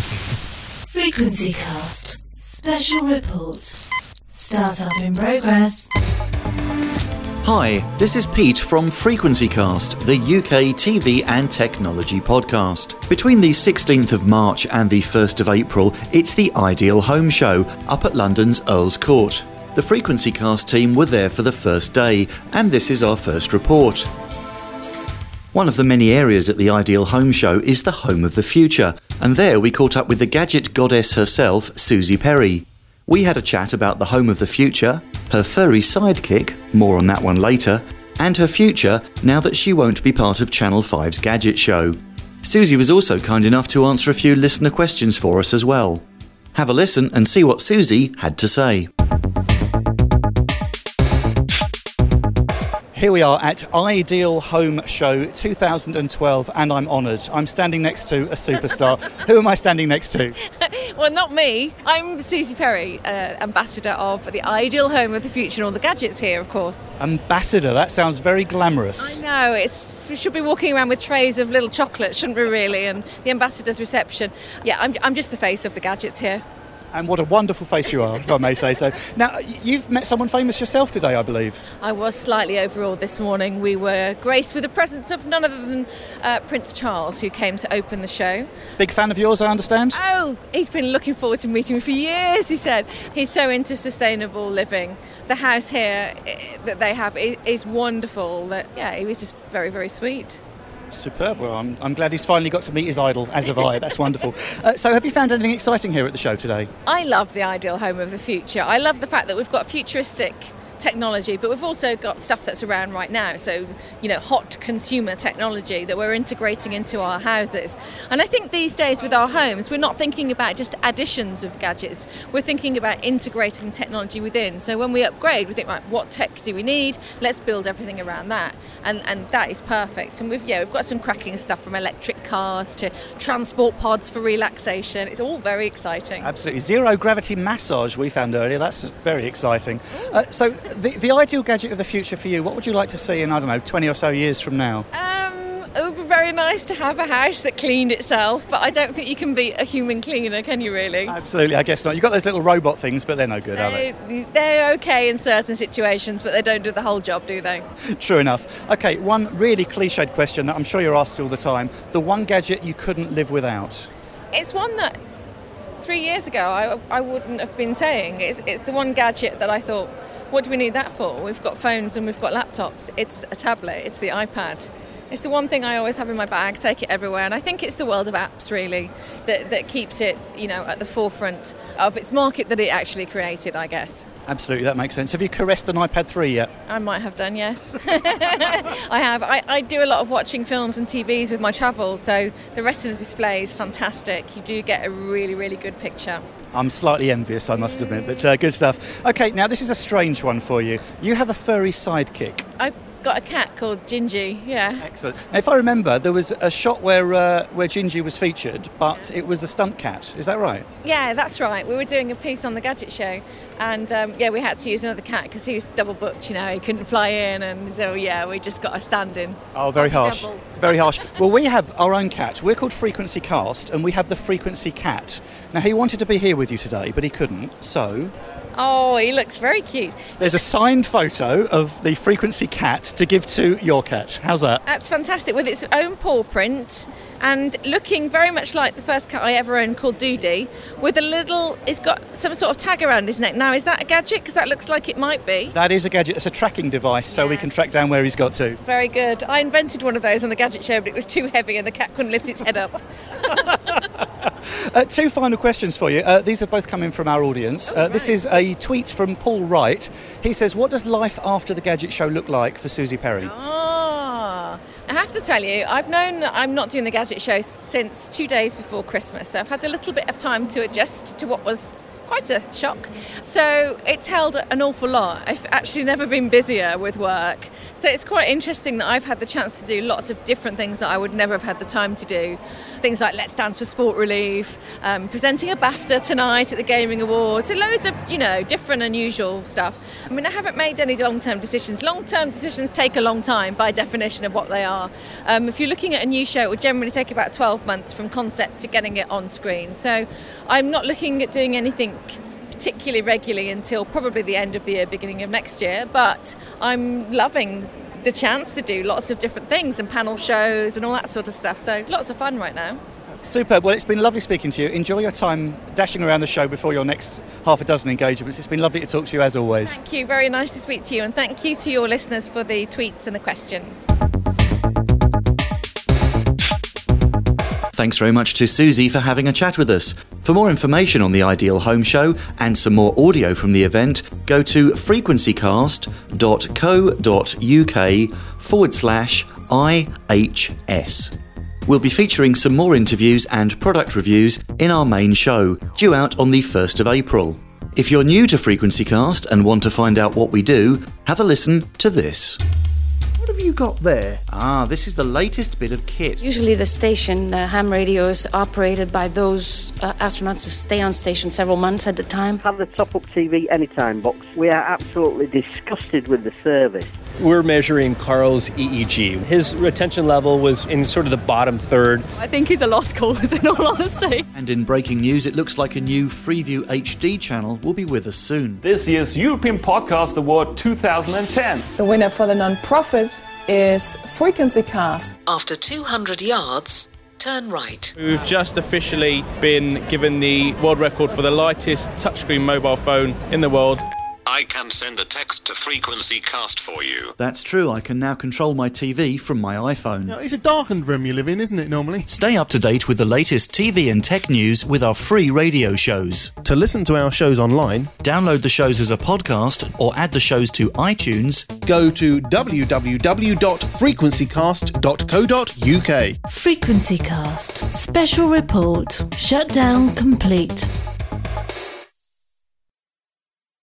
Frequency Cast Special Report. Startup in progress. Hi, this is Pete from FrequencyCast, the UK TV and technology podcast. Between the 16th of March and the 1st of April, it's the Ideal Home Show up at London's Earl's Court. The FrequencyCast team were there for the first day, and this is our first report. One of the many areas at the Ideal Home Show is the Home of the Future, and there we caught up with the gadget goddess herself, Suzi Perry. We had a chat about the home of the future, her furry sidekick, more on that one later, and her future now that she won't be part of Channel 5's Gadget Show. Suzi was also kind enough to answer a few listener questions for us as well. Have a listen and see what Susie had to say. Here we are at Ideal Home Show 2012, and I'm honoured. I'm standing next to a superstar. Who am I standing next to? Well, not me. I'm Suzi Perry, uh, ambassador of the ideal home of the future and all the gadgets here, of course. Ambassador, that sounds very glamorous. I know, it's, we should be walking around with trays of little chocolates, shouldn't we, really? And the ambassador's reception. Yeah, I'm, I'm just the face of the gadgets here. And what a wonderful face you are, if I may say so. Now, you've met someone famous yourself today, I believe. I was slightly overawed this morning. We were graced with the presence of none other than uh, Prince Charles, who came to open the show. Big fan of yours, I understand. Oh, he's been looking forward to meeting me for years, he said. He's so into sustainable living. The house here eh, that they have is wonderful. That Yeah, he was just very, very sweet. Superb. Well, I'm, I'm glad he's finally got to meet his idol, as have I. That's wonderful. Uh, so, have you found anything exciting here at the show today? I love the ideal home of the future. I love the fact that we've got futuristic technology, but we've also got stuff that's around right now. So, you know, hot consumer technology that we're integrating into our houses. And I think these days with our homes, we're not thinking about just additions of gadgets. We're thinking about integrating technology within. So when we upgrade, we think, right, what tech do we need? Let's build everything around that. And and that is perfect. And we've yeah, we've got some cracking stuff from electric cars to transport pods for relaxation. It's all very exciting. Absolutely. Zero gravity massage we found earlier. That's very exciting. Uh, so, the, the ideal gadget of the future for you, what would you like to see in, I don't know, 20 or so years from now? Um, it would be very nice to have a house that cleaned itself, but I don't think you can beat a human cleaner, can you really? Absolutely, I guess not. You've got those little robot things, but they're no good, are they? They, they're okay in certain situations, but they don't do the whole job, do they? True enough. Okay, one really cliched question that I'm sure you're asked all the time. The one gadget you couldn't live without. It's one that three years ago I, I wouldn't have been saying. It's, it's the one gadget that I thought, what do we need that for? We've got phones and we've got laptops. It's a tablet, it's the iPad. It's the one thing I always have in my bag, take it everywhere, and I think it's the world of apps really that, that keeps it, you know, at the forefront of its market that it actually created, I guess. Absolutely, that makes sense. Have you caressed an iPad 3 yet? I might have done, yes. I have. I, I do a lot of watching films and TVs with my travel, so the retina display is fantastic. You do get a really, really good picture. I'm slightly envious, I must admit, but uh, good stuff. Okay, now this is a strange one for you. You have a furry sidekick. I've got a cat called Gingy, yeah. Excellent. Now, if I remember, there was a shot where uh, where Gingy was featured, but it was a stunt cat. Is that right? Yeah, that's right. We were doing a piece on the Gadget Show, and um, yeah, we had to use another cat because he was double booked, you know, he couldn't fly in, and so yeah, we just got a stand in. Oh, very harsh. double. Very harsh. Well, we have our own cat. We're called Frequency Cast, and we have the Frequency Cat. Now, he wanted to be here with you today, but he couldn't. So, Oh, he looks very cute. there's a signed photo of the Frequency Cat to give to your cat. How's that? That's fantastic with its own paw print and looking very much like the first cat I ever owned called Doody with a little, it's got some sort of tag around his neck. Now, is that a gadget? Because that looks like it might be. That is a gadget. It's a tracking device, so we can track down where he's got to. Very good. I invented one of those on the Gadget Show, but it was too heavy and the cat couldn't lift its head up. Uh, two final questions for you. Uh, these have both come in from our audience. Uh, This is a tweet from Paul Wright. He says, "What does life after the Gadget Show look like for Suzi Perry?" I have to tell you, I've known I'm not doing the Gadget Show since two days before Christmas, so I've had a little bit of time to adjust to what was quite a shock. So it's held an awful lot. I've actually never been busier with work. So it's quite interesting that I've had the chance to do lots of different things that I would never have had the time to do. Things like Let's Dance for Sport Relief, um, presenting a BAFTA tonight at the Gaming Awards, so loads of, you know, different unusual stuff. I mean, I haven't made any long-term decisions. Long-term decisions take a long time by definition of what they are. Um, if you're looking at a new show, it will generally take about 12 months from concept to getting it on screen. So I'm not looking at doing anything particularly regularly until probably the end of the year, beginning of next year. But I'm loving the chance to do lots of different things and panel shows and all that sort of stuff. So lots of fun right now. Superb. Well, it's been lovely speaking to you. Enjoy your time dashing around the show before your next half a dozen engagements. It's been lovely to talk to you as always. Thank you. Very nice to speak to you. And thank you to your listeners for the tweets and the questions. Thanks very much to Suzi for having a chat with us. For more information on the Ideal Home Show and some more audio from the event, go to frequencycast.co.uk forward slash IHS. We'll be featuring some more interviews and product reviews in our main show, due out on the 1st of April. If you're new to FrequencyCast and want to find out what we do, have a listen to this. What have you got there? Ah, this is the latest bit of kit. Usually, the station uh, ham radio is operated by those uh, astronauts who stay on station several months at a time. Have the top up TV anytime box. We are absolutely disgusted with the service. We're measuring Carl's EEG. His retention level was in sort of the bottom third. I think he's a lost cause, in all honesty. And in breaking news, it looks like a new Freeview HD channel will be with us soon. This year's European Podcast Award 2010. The winner for the non-profit is Frequency Cast. After 200 yards, turn right. We've just officially been given the world record for the lightest touchscreen mobile phone in the world. I can send a text to Frequency Cast for you. That's true, I can now control my TV from my iPhone. Now, it's a darkened room you live in, isn't it, normally? Stay up to date with the latest TV and tech news with our free radio shows. To listen to our shows online, download the shows as a podcast or add the shows to iTunes. Go to www.frequencycast.co.uk. Frequency Cast. Special report. Shutdown complete.